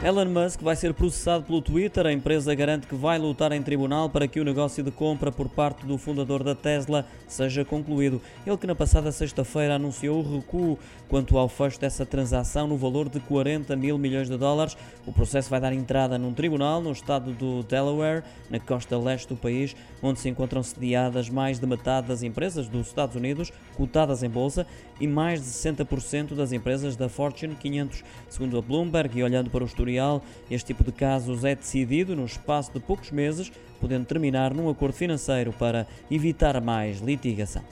Elon Musk vai ser processado pelo Twitter. A empresa garante que vai lutar em tribunal para que o negócio de compra por parte do fundador da Tesla seja concluído. Ele que na passada sexta-feira anunciou o recuo quanto ao fecho dessa transação no valor de 40 mil milhões de dólares. O processo vai dar entrada num tribunal no estado do Delaware, na costa leste do país, onde se encontram sediadas mais de metade das empresas dos Estados Unidos cotadas em bolsa e mais de 60% das empresas da Fortune 500. Segundo a Bloomberg e olhando para o este tipo de casos é decidido no espaço de poucos meses, podendo terminar num acordo financeiro para evitar mais litigação.